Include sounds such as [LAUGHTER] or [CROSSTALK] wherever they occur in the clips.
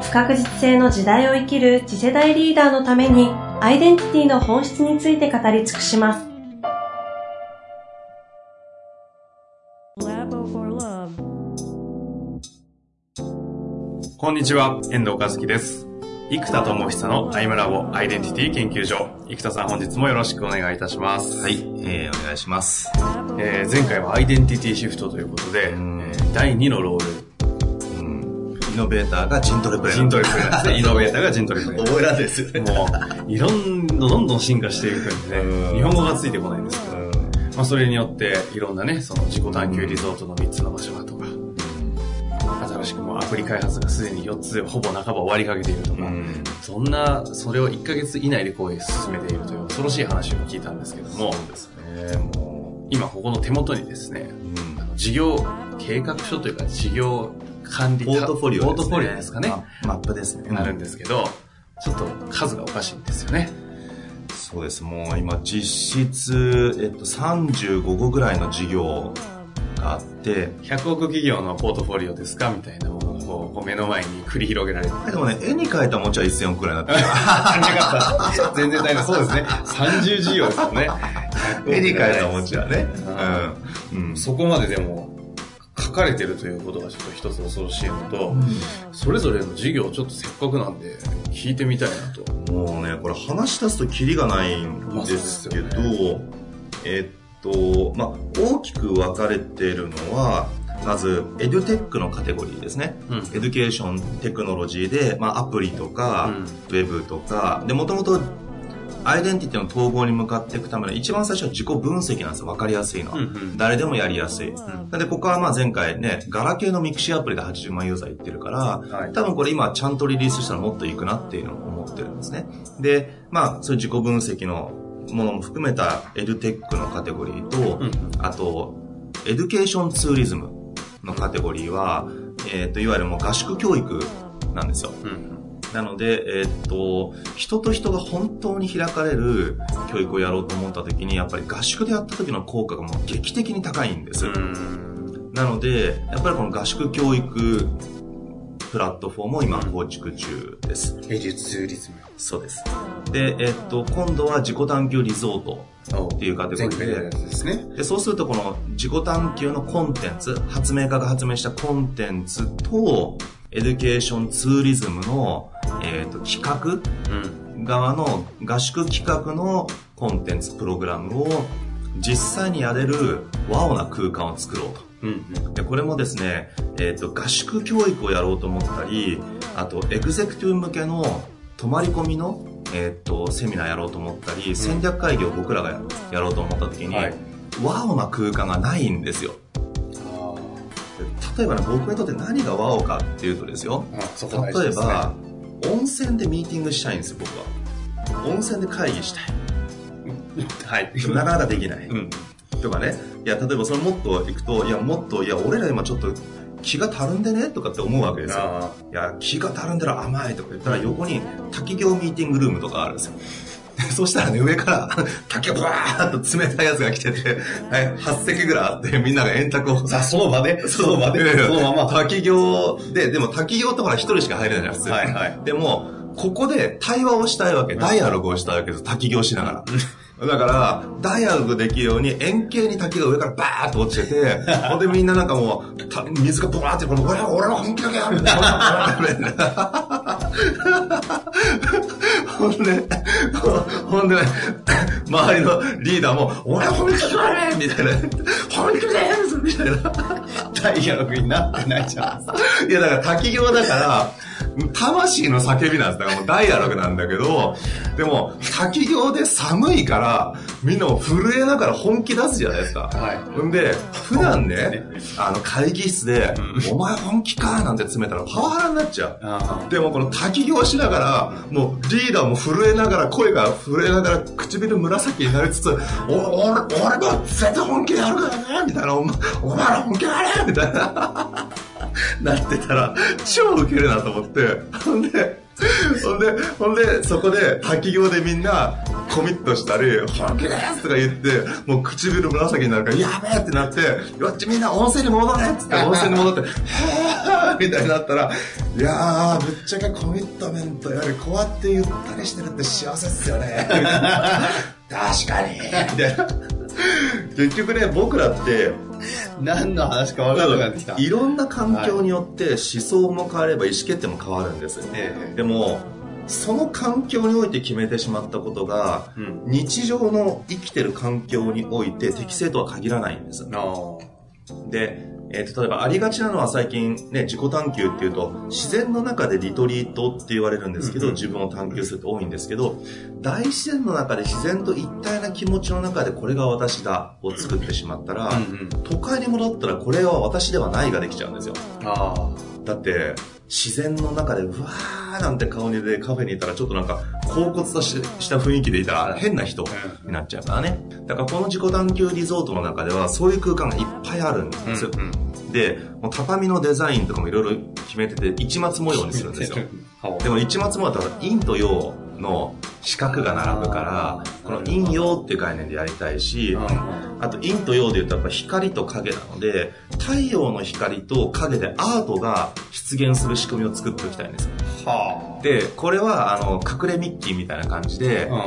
不確実性の時代を生きる次世代リーダーのためにアイデンティティの本質について語り尽くします。こんにちは、遠藤和樹です。生田智久のアイムラボアイデンティティ研究所。生田さん本日もよろしくお願いいたします。はい、えー、お願いします。えー、前回はアイデンティティシフトということで、えー、第2のロール、イノベーターがジントレプレイ。ジントレプレイですね。イノベーターがジントレプレイ。覚えらですよね。もう、いろんな、どんどん進化していくんでね、日本語がついてこないんですけど、まあそれによっていろんなね、その自己探求リゾートの3つの場所だとか、新しくもアプリ開発がすでに4つほぼ半ば終わりかけているとか、そんな、それを1ヶ月以内でこう進めているという恐ろしい話を聞いたんですけども、もう、今ここの手元にですね、あの事業計画書というか事業管理ポートフォリオ、ね、ポートフォリオですかね。マップですね。なるんですけど、ちょっと数がおかしいんですよね。そうです。もう今実質、えっと、35個ぐらいの事業があって、100億企業のポートフォリオですかみたいなものをこう目の前に繰り広げられて。でもね、絵に描いた餅は1000億ぐらいになってる。全然大変そうですね。[LAUGHS] 30事業ですよね。絵に描いた餅はね。うん。うん、そこまででも、書かれてるということがちょっと一つ恐ろしいのと、うん、それぞれの事業ちょっとせっかくなんで聞いてみたいなと。もうね、これ話し出すとキリがないんですけど、ね、えっと、まあ、大きく分かれているのは、まず、エデュテックのカテゴリーですね。うん、エデュケーションテクノロジーで、まあ、アプリとか、うん、ウェブとか、で、もともとアイデンティティの統合に向かっていくための一番最初は自己分析なんですよ。わかりやすいのは、うんうん。誰でもやりやすい。うん、で、ここはまあ前回ね、ガラケーのミクシーアプリで80万ユーザーいってるから、はい、多分これ今ちゃんとリリースしたらもっといくなっていうのを思ってるんですね。で、まあそういう自己分析のものも含めたエデュテックのカテゴリーと、うん、あと、エデュケーションツーリズムのカテゴリーは、えっ、ー、と、いわゆるもう合宿教育なんですよ。うんなので、えー、っと、人と人が本当に開かれる教育をやろうと思った時に、やっぱり合宿でやった時の効果がもう劇的に高いんです。なので、やっぱりこの合宿教育プラットフォームを今構築中です。エデュツーリズム。そうです。で、えっと、今度は自己探求リゾートっていうカテゴリーで。ですね。で、そうするとこの自己探求のコンテンツ、発明家が発明したコンテンツと、エデュケーションツーリズムの、えーと、企画、側の合宿企画のコンテンツプログラムを実際にやれる wow な空間を作ろうと。うんうん、でこれもですね、えーと、合宿教育をやろうと思ったりあとエグゼクティブ向けの泊まり込みの、えーと、セミナーやろうと思ったり、戦略会議を僕らがやろうと思った時に、はい、ワオな空間がないんですよ。例えばね、僕にとって何がワオかっていうとですよ、うん、例えば、温泉でミーティングしたいんですよ、僕は。温泉で会議したい。はい。なかなかできない。うん。とかね、いや、例えばそれもっと行くと、いや、もっと、いや、俺ら今ちょっと気がたるんでねとかって思うわけですよ。いや、気がたるんでる甘いとか言ったら横に滝行ミーティングルームとかあるんですよ。[LAUGHS] そしたらね、上から滝がブワーッと冷たいやつが来てて、はい、8席ぐらいあって、みんなが円卓を。さ、その場で？[LAUGHS] その場で？そのまま？滝行で、でも滝行ってほら一人しか入れないじゃないですか。はいはい。でも、ここで対話をしたいわけ。ダイアログをしたいわけです。滝行しながら。だから、ダイアログできるように円形に滝が上からバーッと落ちてて、[LAUGHS] ほんでみんななんかもう、水がブワーって、俺は、俺は本気だけやみたいな。ほんで、ほんで、周りのリーダーも、俺本気だねみたいな。本気ですみたいな。ダイアログになってないじゃん。いや、だから滝行だから、魂の叫びなんです。だからもうダイアログなんだけど、でも、滝行で寒いから、みんなも震えながら本気出すじゃないですか。はい。んで、普段ね、あの、会議室で、お前本気かなんて詰めたらパワハラになっちゃう。でもこの滝行しながら、もうリーダーも震えながら、声が震えながら、唇紫になりつつ、お、俺、俺も絶対本気でやるからねみたいな、お前、お前ら本気やれみたいな。なってたら、超ウケるなと思って、ほんで、ほんで、ほんで、そこで滝行でみんなコミットしたり、本気ですとか言って、もう唇紫になるから、やべえってなって、よっちみんな温泉に戻れっつって [LAUGHS] 温泉に戻って、へーみたいになったら、いやー、ぶっちゃけコミットメントよりこうやってゆったりしてるって幸せっすよね。[LAUGHS] 確かに。[LAUGHS] みたいな。[LAUGHS] 結局ね、僕らって、[LAUGHS] 何の話か分からなくなってきた。いろんな環境によって思想も変われば意思決定も変わるんです。えでも、その環境において決めてしまったことが、うん、日常の生きてる環境において適正とは限らないんです。で、えー、例えばありがちなのは最近ね、自己探求っていうと、自然の中でリトリートって言われるんですけど、自分を探求するって多いんですけど、大自然の中で自然と一体な気持ちの中でこれが私だを作ってしまったら、都会に戻ったらこれは私ではないができちゃうんですよ。だって、自然の中で、うわーなんて顔にでカフェにいたら、ちょっとなんか、恍惚とした雰囲気でいたら、変な人になっちゃうからね。だからこの自己探求リゾートの中では、そういう空間がいっぱいあるんですよ。うんうん、で、もう畳のデザインとかもいろいろ決めてて、一末模様にするんですよ。でも一末模様だったら、陰と陽の四角が並ぶから、この陰陽っていう概念でやりたいし、あと陰と陽で言うとやっぱ光と影なので、太陽の光と影でアートが出現する仕組みを作っておきたいんですよ。はあ、で、これはあの、隠れミッキーみたいな感じで、うんうん。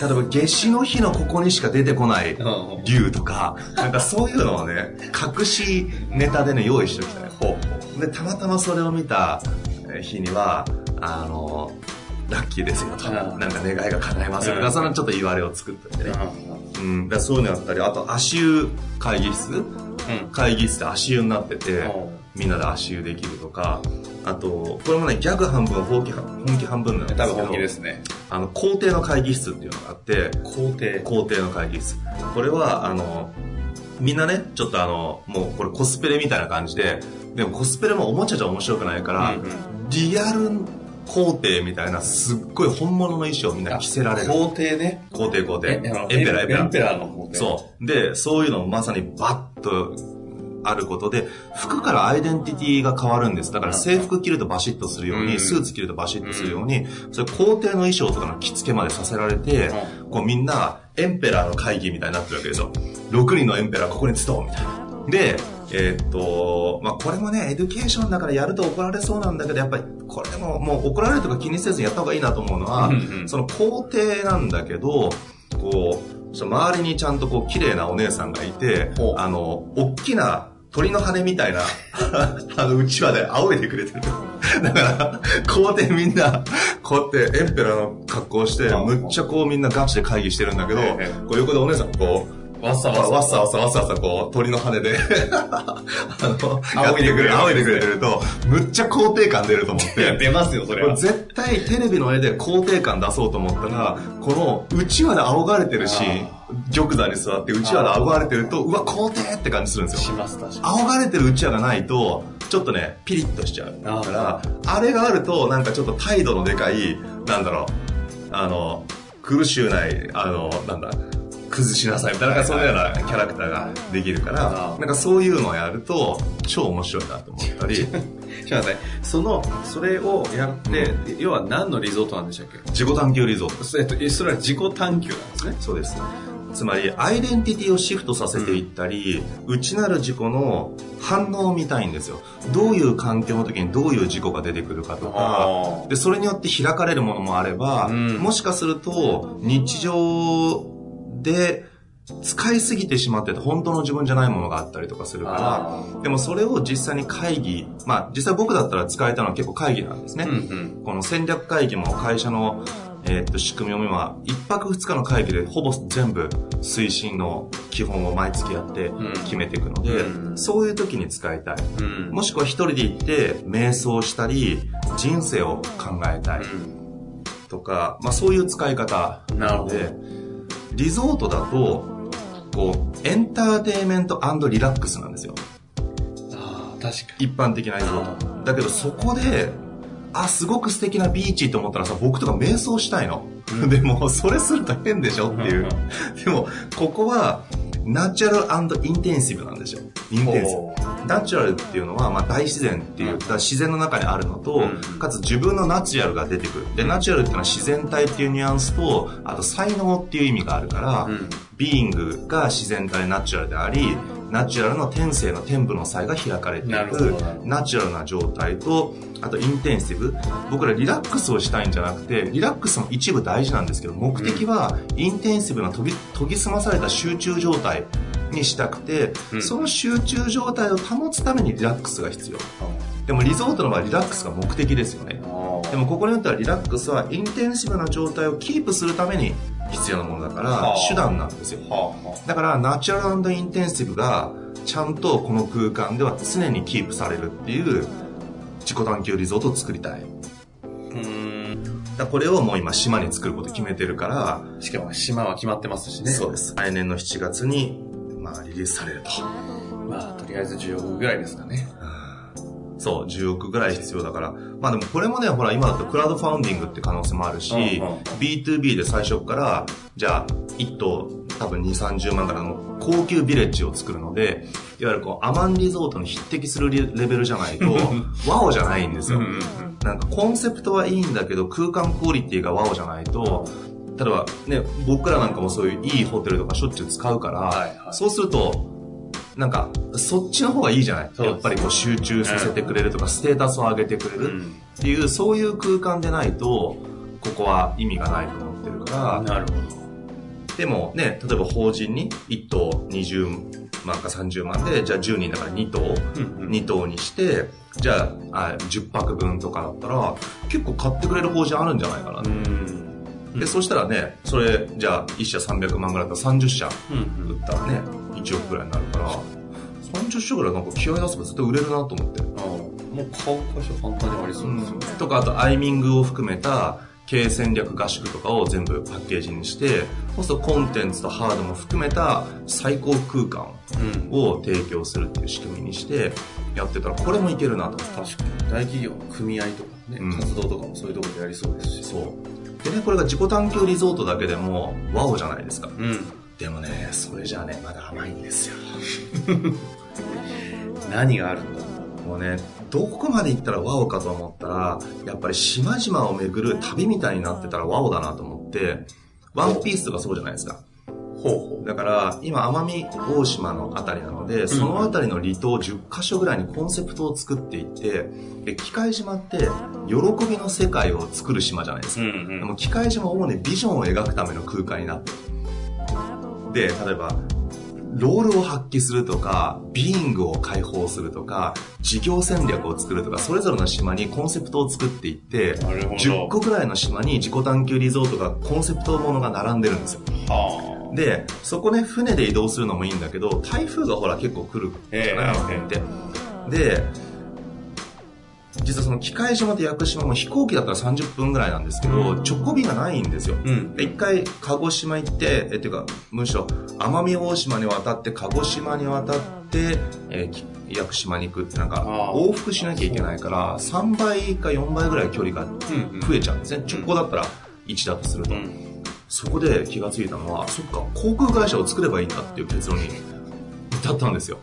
例えば夏至の日のここにしか出てこない竜とか、なんかそういうのをね、隠しネタでね、用意しておきたい。で、たまたまそれを見た日には、あの、ラッキーですよと。なんか願いが叶えますよとか、そのちょっと言われを作っててね。うん、だそういうのやったり、あと足湯会議室、うん、会議室で足湯になってて、みんなで足湯できるとか、あと、これもね、ギャグ半分、本気本気半分なんですけど、多分本気ですね。あの、皇帝の会議室っていうのがあって、皇帝皇帝の会議室。これは、あの、みんなね、ちょっとあの、もうこれコスプレみたいな感じで、でもコスプレもおもちゃじゃ面白くないから、うんうん、リアル皇帝みたいなすっごい本物の衣装をみんな着せられる。皇帝ね。皇帝皇帝。エンペラーエンペラー。エンペラーの皇帝。そう。で、そういうのをまさにバッとあることで、服からアイデンティティが変わるんです。だから制服着るとバシッとするように、スーツ着るとバシッとするように、それ皇帝の衣装とかの着付けまでさせられて、こうみんなエンペラーの会議みたいになってるわけですよ。6人のエンペラーここに集うみたいな。で、えー、っと、まあ、これもね、 education だからやると怒られそうなんだけど、やっぱり、これでももう怒られるとか気にせずやった方がいいなと思うのは、うんうん、その皇帝なんだけど、こう、周りにちゃんとこう、綺麗なお姉さんがいて、あの、大きな鳥の羽みたいな、[LAUGHS] あの、うちわで仰いでくれてる。だから、こうやってみんな、こうやってエンペラーの格好して、むっちゃこうみんなガチで会議してるんだけど、こう横でお姉さんこう、わっさわっさわっさわっさわっさわっさこう、鳥の羽で [LAUGHS] あの、仰いでくれ、仰いでくれてると、むっちゃ肯定感出ると思って。[LAUGHS] 出ますよ、それは。絶対テレビの絵で肯定感出そうと思ったら、この、うちわで仰がれてるシーン、玉座に座ってうちわで仰がれてると、うわ、肯定って感じするんですよ。します、確かに。仰がれてるうちわがないと、ちょっとね、ピリッとしちゃう。だから、あれがあると、なんかちょっと態度のでかい、なんだろう、あの、苦しゅうない、あの、なんだ、崩しなさいみたいな、そういうようなキャラクターができるから、なんかそういうのをやると、超面白いなと思ったり。[LAUGHS] ちょっと待って、その、それをやって、うん、要は何のリゾートなんでしたっけ？自己探求リゾート。えっと、それは自己探求なんですね。そうです。つまり、アイデンティティをシフトさせていったり、うん、内なる自己の反応を見たいんですよ。どういう環境の時にどういう事故が出てくるかとか、で、それによって開かれるものもあれば、うん、もしかすると、日常で、使いすぎてしまってて本当の自分じゃないものがあったりとかするから、でもそれを実際に会議、まあ実際僕だったら使えたのは結構会議なんですね。うんうん、この戦略会議も会社のえーっと、仕組みを今、一泊二日の会議でほぼ全部推進の基本を毎月やって決めていくので、うんそういう時に使いたい。うん。もしくは一人で行って瞑想したり、人生を考えたいとか、まあそういう使い方なるほどで、リゾートだと、こう、エンターテインメントリラックスなんですよ。ああ、確か一般的なリゾート。だけどそこで、あ、すごく素敵なビーチと思ったらさ、僕とか瞑想したいの。でも、それすると変でしょっていう。でも、ここは、 natural intensive なんですよ。 Intensive。ナチュラルっていうのは、まあ、大自然っていう、自然の中にあるのと、うんかつ自分のナチュラルが出てくる。で、ナチュラルっていうのは自然体っていうニュアンスと、あと才能っていう意味があるから、うん being が自然体ナチュラルであり、ナチュラルの天性の天賦の才が開かれていくナチュラルな状態と、あと intensive。僕らリラックスをしたいんじゃなくて、リラックスも一部大事なんですけど、目的は intensive な研ぎ研ぎ澄まされた集中状態にしたくて、うんその集中状態を保つためにリラックスが必要。でもリゾートの場合リラックスが目的ですよね。あでもここによってはリラックスはインテンシブな状態をキープするために必要なものだからはあ手段なんですよ。だからナチュラルインテンシブがちゃんとこの空間では常にキープされるっていう自己探求リゾートを作りたい。だこれをもう今島に作ること決めてるから、しかも島は決まってますしね。そうです。来年の7月に、まあ、リリースされると。まあ、とりあえず10億ぐらいですかね。そう、10億ぐらい必要だから。まあでもこれもね、ほら今だとクラウドファウンディングって可能性もあるし、うんうん B2B で最初から、じゃあ、1棟多分2、30万からの高級ビレッジを作るので、いわゆるこう、アマンリゾートに匹敵するレレベルじゃないと、[LAUGHS] ワオじゃないんですよ。なんかコンセプトはいいんだけど、空間クオリティがワオじゃないと、例えばね、僕らなんかもそういういいホテルとかしょっちゅう使うから、はいはいそうすると、なんか、そっちの方がいいじゃない？やっぱりこう集中させてくれるとか、ステータスを上げてくれる。っていう、そういう空間でないと、ここは意味がないと思ってるから、なるほでもね、例えば法人に1棟20万か30万で、じゃあ10人だから2棟、ど。うん2棟にして、じゃああ10泊分とかだったら、結構買ってくれる法人あるんじゃないかな。うん。で、そしたらね、それ、じゃあ1社300万ぐらいだったら30社うん。売ったらね、1億ぐらいになるから、30社ぐらいなんか気合い出せば絶対売れるなと思って。ああもう買う会社簡単にありそうですよね。とか、あとアイミングを含めた経営戦略合宿とかを全部パッケージにして、そうするとコンテンツとハードも含めた最高空間うん。を提供するっていう仕組みにしてやってたら、これもいけるなと思って。確かに。大企業の組合とかね、うん活動とかもそういうところでやりそうですし。そう。でね、これが自己探求リゾートだけでも、ワオじゃないですか。うん。でもね、それじゃあね、まだ甘いんですよ。[LAUGHS] 何があるんだもうね、どこまで行ったらワオかと思ったら、やっぱり島々を巡る旅みたいになってたらワオだなと思って、ワンピースとかそうじゃないですか。ほうほだから、今、奄美大島のあたりなので、そのあたりの離島10カ所ぐらいにコンセプトを作っていって、で、機械島って、喜びの世界を作る島じゃないですか。うんでも機械島は主にビジョンを描くための空間になってる。で、例えば、ロールを発揮するとか、ビーイングを解放するとか、事業戦略を作るとか、それぞれの島にコンセプトを作っていって、なるほど10個ぐらいの島に自己探求リゾートが、コンセプトものが並んでるんですよ。はで、そこね、船で移動するのもいいんだけど、台風がほら結構来るじゃない、って。で、実はその機械島と屋久島も飛行機だったら30分ぐらいなんですけど、直行便がないんですよ。うんで一回鹿児島行って、えっていうか、むしろ奄美大島に渡って、鹿児島に渡って、えーき屋久島に行くってなんか往復しなきゃいけないから、3倍か4倍ぐらい距離がうん増えちゃうんですね。直行だったら1だとすると。うん。そこで気がついたのは、そっか、航空会社を作ればいいんだっていう結論に至ったんですよ。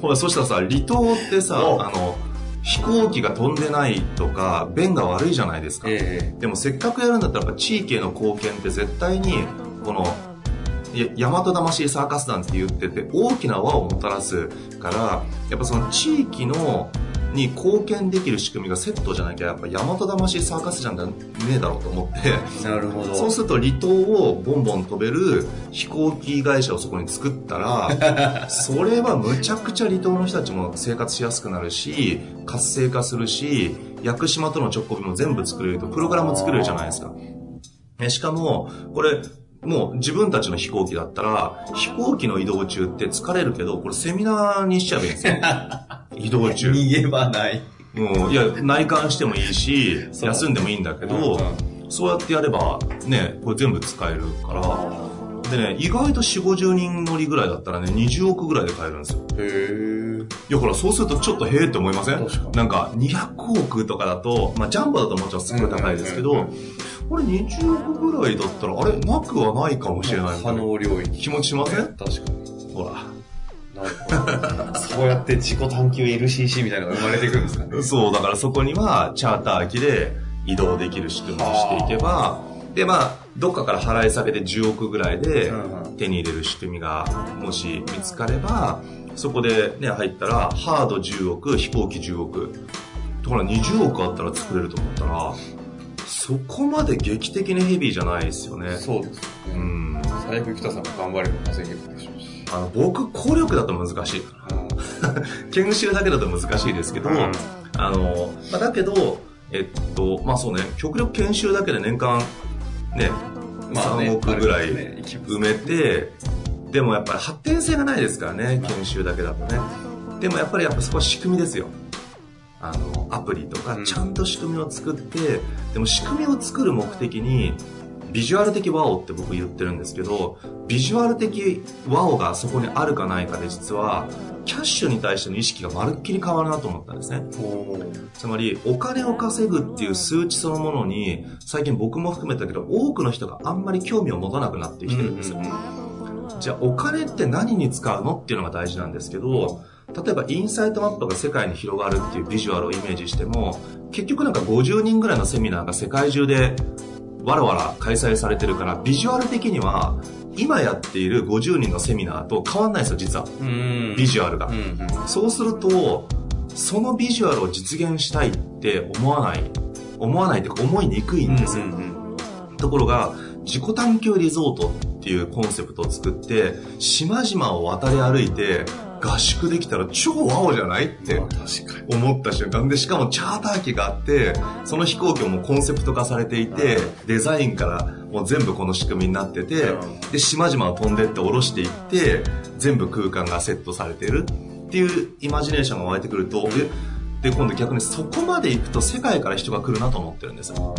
ほら、そしたらさ、離島ってさ、おあの、飛行機が飛んでないとか、便が悪いじゃないですか。えでもせっかくやるんだったらやっぱ地域への貢献って絶対に、この、や大和魂サーカス団って言ってて大きな輪をもたらすから、やっぱその地域の、に貢献できる仕組みがセットじゃなきゃやっぱ大和魂サーカスじゃねえだろうと思って、えなるほど。そうすると離島をボンボン飛べる飛行機会社をそこに作ったら、[LAUGHS] それはむちゃくちゃ離島の人たちも生活しやすくなるし、活性化するし、屋久島との直行便も全部作れると、プログラム作れるじゃないですか。えしかも、これ、もう自分たちの飛行機だったら、飛行機の移動中って疲れるけど、これセミナーにしちゃえばいいんですよ。[LAUGHS] 移動中。逃げ場ない。もう、いや、内観してもいいし、休んでもいいんだけど、うんそうやってやれば、ね、これ全部使えるから、でね、意外と4、50人乗りぐらいだったらね、20億ぐらいで買えるんですよ。へー。いや、ほら、そうするとちょっとへえって思いません？なんか、200億とかだと、まあ、ジャンボだともちろんすごい高いですけど、うんうんこれ20億ぐらいだったら、あれ、なくはないかもしれない可能領域。気持ちしません？確かに。ほら。そうやって自己探求 LCC みたいなのが生まれてくるんですかね。[LAUGHS] そう、だからそこにはチャーター機で移動できる仕組みをしていけば、で、まあ、どっかから払い下げで10億ぐらいで手に入れる仕組みがもし見つかれば、そこでね、入ったら、ハード10億、飛行機10億。ほら、20億あったら作れると思ったら、そこまで劇的にヘビーじゃないですよね。そうですよね。うん。最悪北さんも頑張れば稼げるでしょうし。あの、僕、効力だと難しいかな。[LAUGHS] 研修だけだと難しいですけど、うんあの、まあ、だけど、えっと、まあそうね、極力研修だけで年間、ね、まあね3億ぐらい埋めて、でもやっぱり発展性がないですからね、研修だけだとね。でもやっぱりやっぱそこは仕組みですよ。あの、アプリとかう、んちゃんと仕組みを作って、でも仕組みを作る目的に、ビジュアル的ワオって僕言ってるんですけど、ビジュアル的ワオがそこにあるかないかで実は、キャッシュに対しての意識がまるっきり変わるなと思ったんですね。つまり、お金を稼ぐっていう数値そのものに、最近僕も含めたけど、多くの人があんまり興味を持たなくなってきてるんですよ。じゃあ、お金って何に使うのっていうのが大事なんですけど、例えばインサイトマップが世界に広がるっていうビジュアルをイメージしても、結局なんか50人ぐらいのセミナーが世界中でわらわら開催されてるから、ビジュアル的には、今やっている50人のセミナーと変わんないですよ、実は。うん。ビジュアルがう。んうん。そうすると、そのビジュアルを実現したいって思わない、思わないというか思いにくいんですよ。ところが、自己探求リゾートっていうコンセプトを作って、島々を渡り歩いて合宿できたら超ワオじゃないって。思った瞬間で、しかもチャーター機があって、その飛行機もコンセプト化されていて、デザインからもう全部この仕組みになっててうん、で、島々を飛んでって下ろしていって、全部空間がセットされてるっていうイマジネーションが湧いてくると、えで、今度逆にそこまで行くと世界から人が来るなと思ってるんですよ。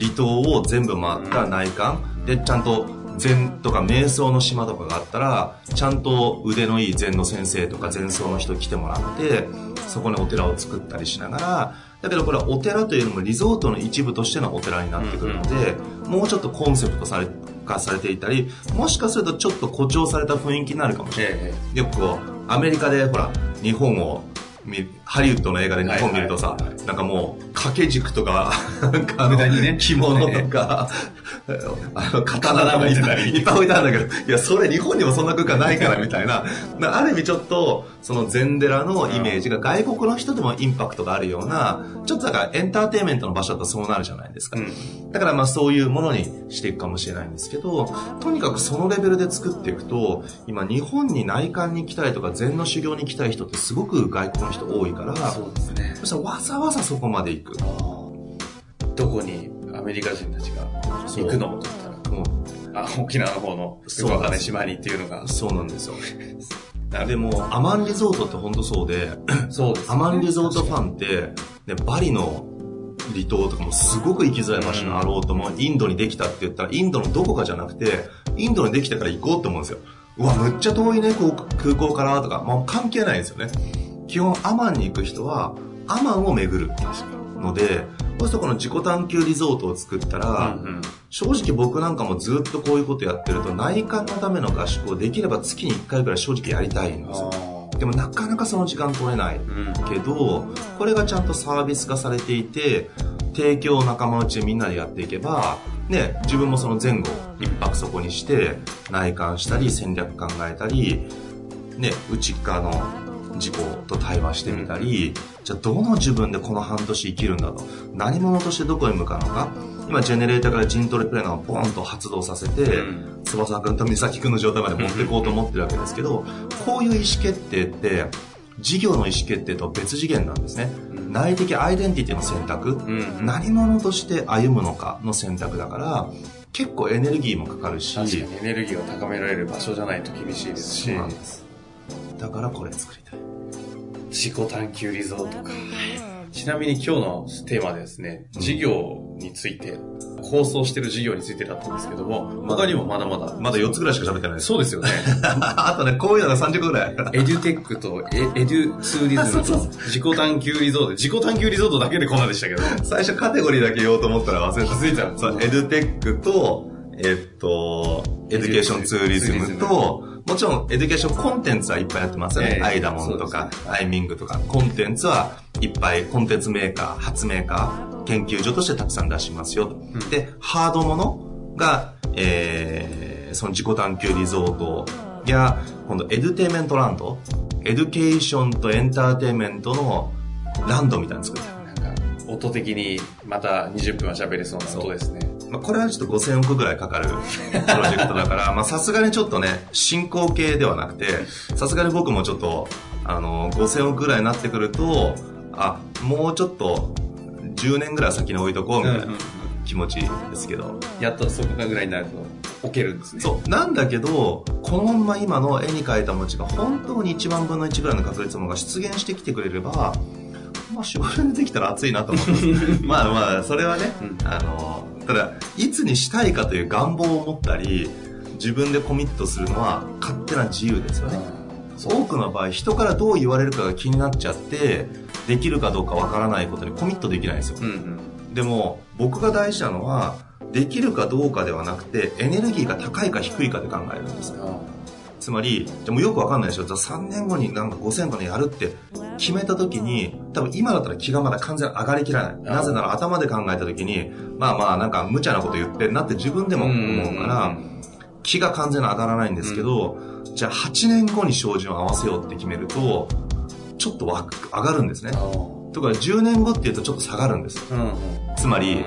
離島を全部回った内観、で、ちゃんと禅とか瞑想の島とかがあったら、ちゃんと腕のいい禅の先生とか禅僧の人来てもらって、そこにお寺を作ったりしながら、だけどこれはお寺というよりもリゾートの一部としてのお寺になってくるので、もうちょっとコンセプトされ化されていたり、もしかするとちょっと誇張された雰囲気になるかもしれない。えよくこう、アメリカでほら、日本を見、ハリウッドの映画で日本見るとさなんかもう、掛け軸とか、なんかにね。着物とか、あの、刀とかいっぱい置いてあるんだけど、いや、それ日本にもそんな空間ないからみたいな、なある意味ちょっと、その禅寺のイメージが外国の人でもインパクトがあるような、ちょっとだからエンターテインメントの場所だとそうなるじゃないですか。うん。だからまあそういうものにしていくかもしれないんですけど、とにかくそのレベルで作っていくと、今日本に内観に来たいとか禅の修行に来たい人ってすごく外国の人多いから、そうですね。そしたらわざわざそこまで行く。どこにアメリカ人たちが行くのと言ったら、もあ、沖縄の方の、そうよくわかんない島にっていうのが。う、そうなんですよ。[LAUGHS] でも、アマンリゾートって本当そうで、そうですアマンリゾートファンって、ね、バリの離島とかもすごく行きづらい場所にあろうとも、インドにできたって言ったら、インドのどこかじゃなくて、インドにできたから行こうって思うんですよ。うわ、むっちゃ遠いね、こう空港からとか、もう関係ないですよね。基本、アマンに行く人は、アマンを巡るので、そうするとこの自己探求リゾートを作ったら、うんうん正直僕なんかもずっとこういうことやってると、内観のための合宿をできれば月に1回ぐらい正直やりたいんですよ。あでもなかなかその時間取れない。ーうん。けど、これがちゃんとサービス化されていて、提供を仲間内でみんなでやっていけば、ね、自分もその前後、一泊そこにして、内観したり、戦略考えたり、ね、内側の自己と対話してみたり、じゃあどの自分でこの半年生きるんだと。何者としてどこに向かうのか。今、ジェネレーターからジントレプレーナーをボーンと発動させて、うん翼くんと美咲くんの状態まで持っていこうと思ってるわけですけど、こういう意思決定って、事業の意思決定と別次元なんですね。うん内的アイデンティティの選択、うん。何者として歩むのかの選択だから、結構エネルギーもかかるし。確かにエネルギーを高められる場所じゃないと厳しいですし。そうなんです。だからこれ作りたい。自己探求リゾートか。ちなみに今日のテーマでですね、事業について、構想してる事業についてだったんですけども、他にもまだまだ。まだ4つぐらいしか喋ってないです。そうですよね。[LAUGHS] あとね、こういうのが30個ぐらい。 edutech とえ edutourism そうそうと自己探求リゾート。自己探求リゾートだけでこんなでしたけど。最初カテゴリーだけ言おうと思ったら忘れた。気づいたそう、 edutech と、えっと、 education tourism と、もちろん education コンテンツはいっぱいやってますよね。ええ。アイダモンとか、アイミングとか、コンテンツはいっぱい、コンテンツメーカー、発メーカー、研究所としてたくさん出しますよ。で、ハードものが、えー、その自己探求リゾートや、今度 edutainment land、education とエンターテイメントのランドみたいなの作ってなんか、音的にまた20分は喋れそうな音ですね。まあ、これはちょっと5000億ぐらいかかるプロジェクトだから、[LAUGHS] まあさすがにちょっとね、進行形ではなくて、さすがに僕もちょっと、あの、5000億ぐらいになってくると、あ、もうちょっと、10年ぐらい先に置いとこうみたいな気持ちですけど。やっとそこぐらいになると置けるんですね。そう。なんだけど、このまんま今の絵に描いた餅が本当に1万分の1ぐらいの確率のものが出現してきてくれれば、まあ、仕事でできたら熱いなと思ってます。[LAUGHS] まあまあ、それはね、うんあの、ただ、いつにしたいかという願望を持ったり、自分でコミットするのは勝手な自由ですよね。多くの場合、人からどう言われるかが気になっちゃって、できるかどうかわからないことにコミットできないんですよ。うんうん。でも、僕が大事なのは、できるかどうかではなくて、エネルギーが高いか低いかで考えるんです。つまり、でもよくわかんないでしょ。じゃあ3年後になんか5000個でやるって決めた時に、多分今だったら気がまだ完全に上がりきらない。なぜなら頭で考えた時に、まあまあなんか無茶なこと言ってんなって自分でも思うから、気が完全に上がらないんですけど、じゃあ8年後に照準を合わせようって決めると、ちょっとわ上がるんですね。とか10年後って言うとちょっと下がるんです。うんうん。つまり、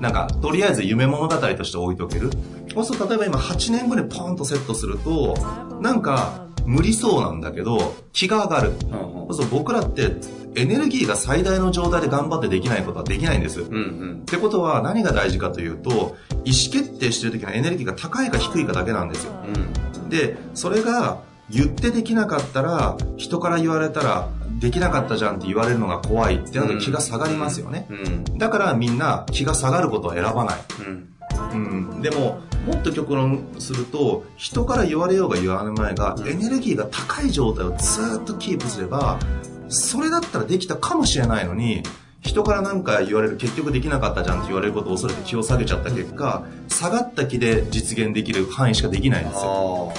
なんか、とりあえず夢物語として置いとける。そうすると、例えば今8年後にポンとセットすると、なんか、無理そうなんだけど、気が上がる。そうすると僕らって、エネルギーが最大の状態で頑張ってできないことはできないんです。っうんうん。てことは何が大事かというと、意思決定してる時のエネルギーが高いか低いかだけなんですよ。うん。で、それが言ってできなかったら、人から言われたら、できなかったじゃんって言われるのが怖いってなると気が下がりますよね。うん。だからみんな気が下がることを選ばない。うん。うん、でも、もっと極論すると、人から言われようが言われまいが、エネルギーが高い状態をずーっとキープすれば、それだったらできたかもしれないのに、人から何か言われる、結局できなかったじゃんって言われることを恐れて気を下げちゃった結果、下がった気で実現できる範囲しかできないんですよ。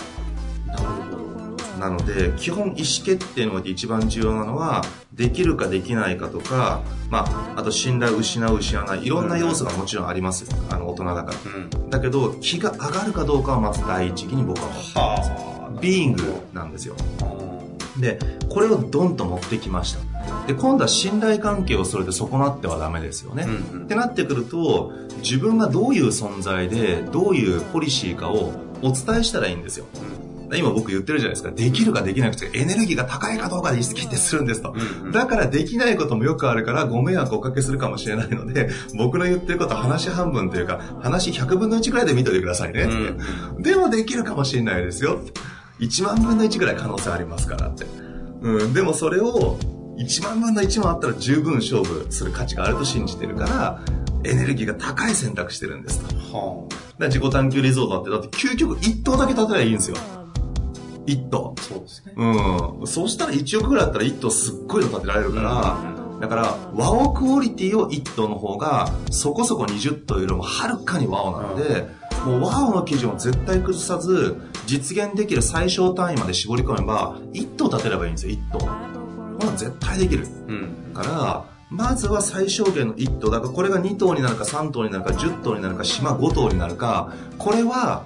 なので、基本意思決定の一番重要なのは、できるかできないかとか、まあ、あと信頼を失う失わない、いろんな要素がもちろんあります。あの、大人だから。うん。だけど、気が上がるかどうかはまず第一義に僕は思ってます。はビーイングなんですよ。あ。で、これをドンと持ってきました。で、今度は信頼関係をそれで損なってはダメですよね。うんうんってなってくると、自分がどういう存在で、どういうポリシーかをお伝えしたらいいんですよ。今僕言ってるじゃないですか。できるかできなくて、エネルギーが高いかどうかで意識決定するんですと。うんうんだからできないこともよくあるからご迷惑をおかけするかもしれないので、[LAUGHS] 僕の言ってること話半分というか、話100分の1くらいで見といてくださいね。ってでもできるかもしれないですよ。1万分の1くらい可能性ありますからって。うん、でもそれを1万分の1もあったら十分勝負する価値があると信じてるから、エネルギーが高い選択してるんですと。はら自己探求リゾートだって、だって究極1頭だけ立てればいいんですよ。1頭あ。。そうですね。うん。そうしたら1億ぐらいだったら1頭すっごいの立てられるから、だから、ワオクオリティを1頭の方が、そこそこ20頭よりもはるかにワオなので、もうワオの基準を絶対崩さず、実現できる最小単位まで絞り込めば、1頭立てればいいんですよ、1頭。ほら、絶対できる。うん。から、まずは最小限の1頭。だからこれが2頭になるか3頭になるか10頭になるか島5頭になるか、これは、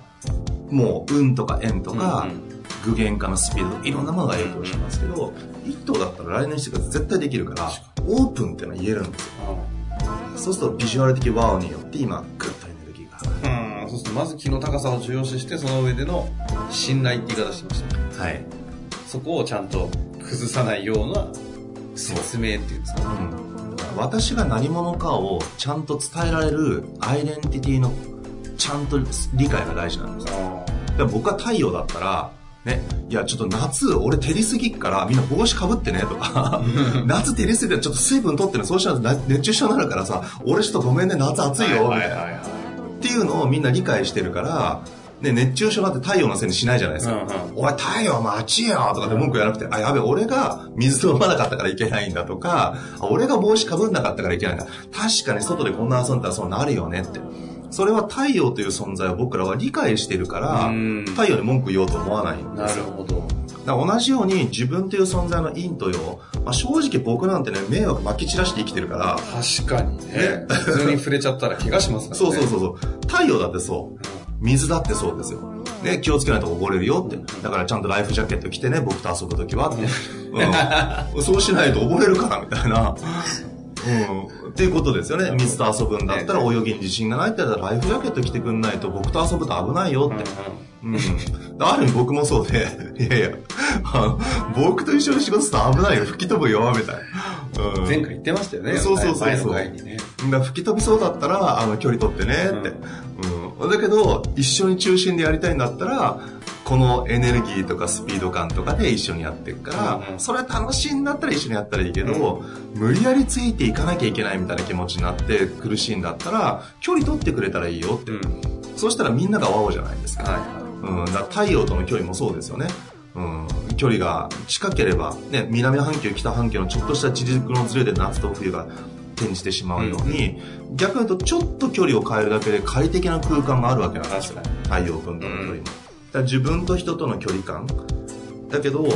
もう運とか縁とか、うん具現化のスピードいろんなものが影響しますけど、1頭だったら来年してから絶対できるから、オープンっていうのは言えるんですよ。そうするとビジュアル的ワオによって今、グッとエネルギーが上がる。うん。そうすると、まず気の高さを重要視して、その上での信頼って言い方してましたね。はい。そこをちゃんと崩さないような説明っていうんですか？うん、私が何者かをちゃんと伝えられるアイデンティティのちゃんと理解が大事なんですで僕は太陽だったらね、いや、ちょっと夏、俺照りすぎっからみんな帽子かぶってねとか、夏照りすぎてちょっと水分取ってね、そうしたら熱中症になるからさ、俺ちょっとごめんね、夏暑いよ、みたいな。っていうのをみんな理解してるから、ね、熱中症なんて太陽のせいにしないじゃないですか。おい、太陽待ちよとかって文句言わなくて、あ、やべ、俺が水飲まなかったからいけないんだとか、俺が帽子かぶんなかったからいけないんだ。確かに外でこんな遊んだらそうなるよねって。それは太陽という存在を僕らは理解してるから、太陽に文句言おうと思わないんですなるほど。同じように自分という存在の陰と陽、まあ、正直僕なんてね、迷惑撒き散らして生きてるから。確かにね。ね普通に触れちゃったら怪我しますからね。[LAUGHS] そうそうそうそう。太陽だってそう。水だってそうですよ。ね、気をつけないと溺れるよって。だからちゃんとライフジャケット着てね、僕と遊ぶときはって。[LAUGHS] うん。そうしないと溺れるから、みたいな。うん。っていうことですよね。水と遊ぶんだったら泳ぎに自信がないって言ったらライフジャケット着てくんないと僕と遊ぶと危ないよって。うん。ある意味僕もそうで、[LAUGHS] いやいや、僕と一緒に仕事すると危ないよ、吹き飛ぶよ、みたいな。うん、前回言ってましたよね。そうそうそうそう。ね、だ吹き飛びそうだったら、あの、距離取ってね、って。うん。だけど、一緒に中心でやりたいんだったら、このエネルギーとかスピード感とかで一緒にやっていくから、うん、それ楽しいんだったら一緒にやったらいいけど、うん、無理やりついていかなきゃいけないみたいな気持ちになって苦しいんだったら、距離取ってくれたらいいよって。うん、そうしたらみんながワオじゃないですか。はい、うん、だ太陽との距離もそうですよね。うん、距離が近ければ、ね、南半球、北半球のちょっとした地軸のズレで夏と冬が転じてしまうように、うん、逆に言うとちょっと距離を変えるだけで快適な空間があるわけなんですよ。太陽君との距離も。だ自分と人との距離感。だけど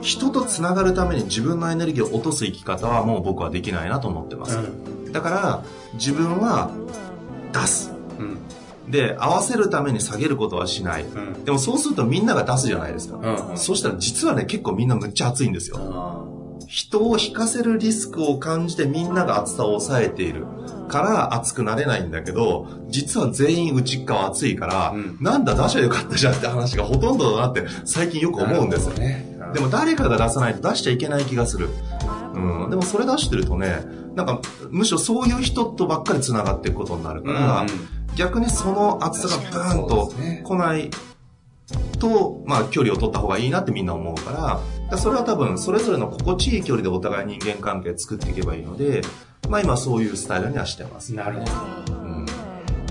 人とつながるために自分のエネルギーを落とす生き方はもう僕はできないなと思ってます、うん、だから自分は出す、うん、で合わせるために下げることはしない、うん、でもそうするとみんなが出すじゃないですか、うん、そしたら実はね結構みんなむっちゃ熱いんですよ人を引かせるリスクを感じてみんなが熱さを抑えている。から熱くなれないんだけど、実は全員内側熱いから、うん、なんだ出しゃよかったじゃんって話がほとんどだなって最近よく思うんです。よ。ね、でも誰かが出さないと出しちゃいけない気がする。うん。でもそれ出してるとね、なんかむしろそういう人とばっかり繋がっていくことになるから、うん、逆にその熱さがブーンと来ないと、まあ距離を取った方がいいなってみんな思うから、それは多分それぞれの心地いい距離でお互い人間関係作っていけばいいので、まあ今そういうスタイルにはしてます。なるほど。うん。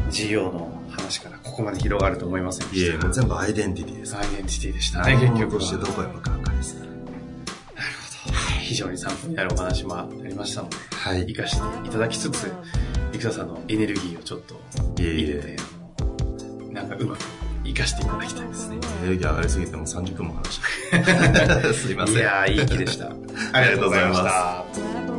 事業の話からここまで広がると思いませんでした。いえ、全部アイデンティティです。アイデンティティでしたね、結局。してどこへ向かうかですなるほど。非常に参考になるお話もありましたので、はい。生かしていただきつつ、生田さんのエネルギーをちょっと入れて、なんかうまく生かしていただきたいですね。エネルギー上がりすぎても30分も話した。[LAUGHS] すいません。いやいい気でした。ありがとうございました。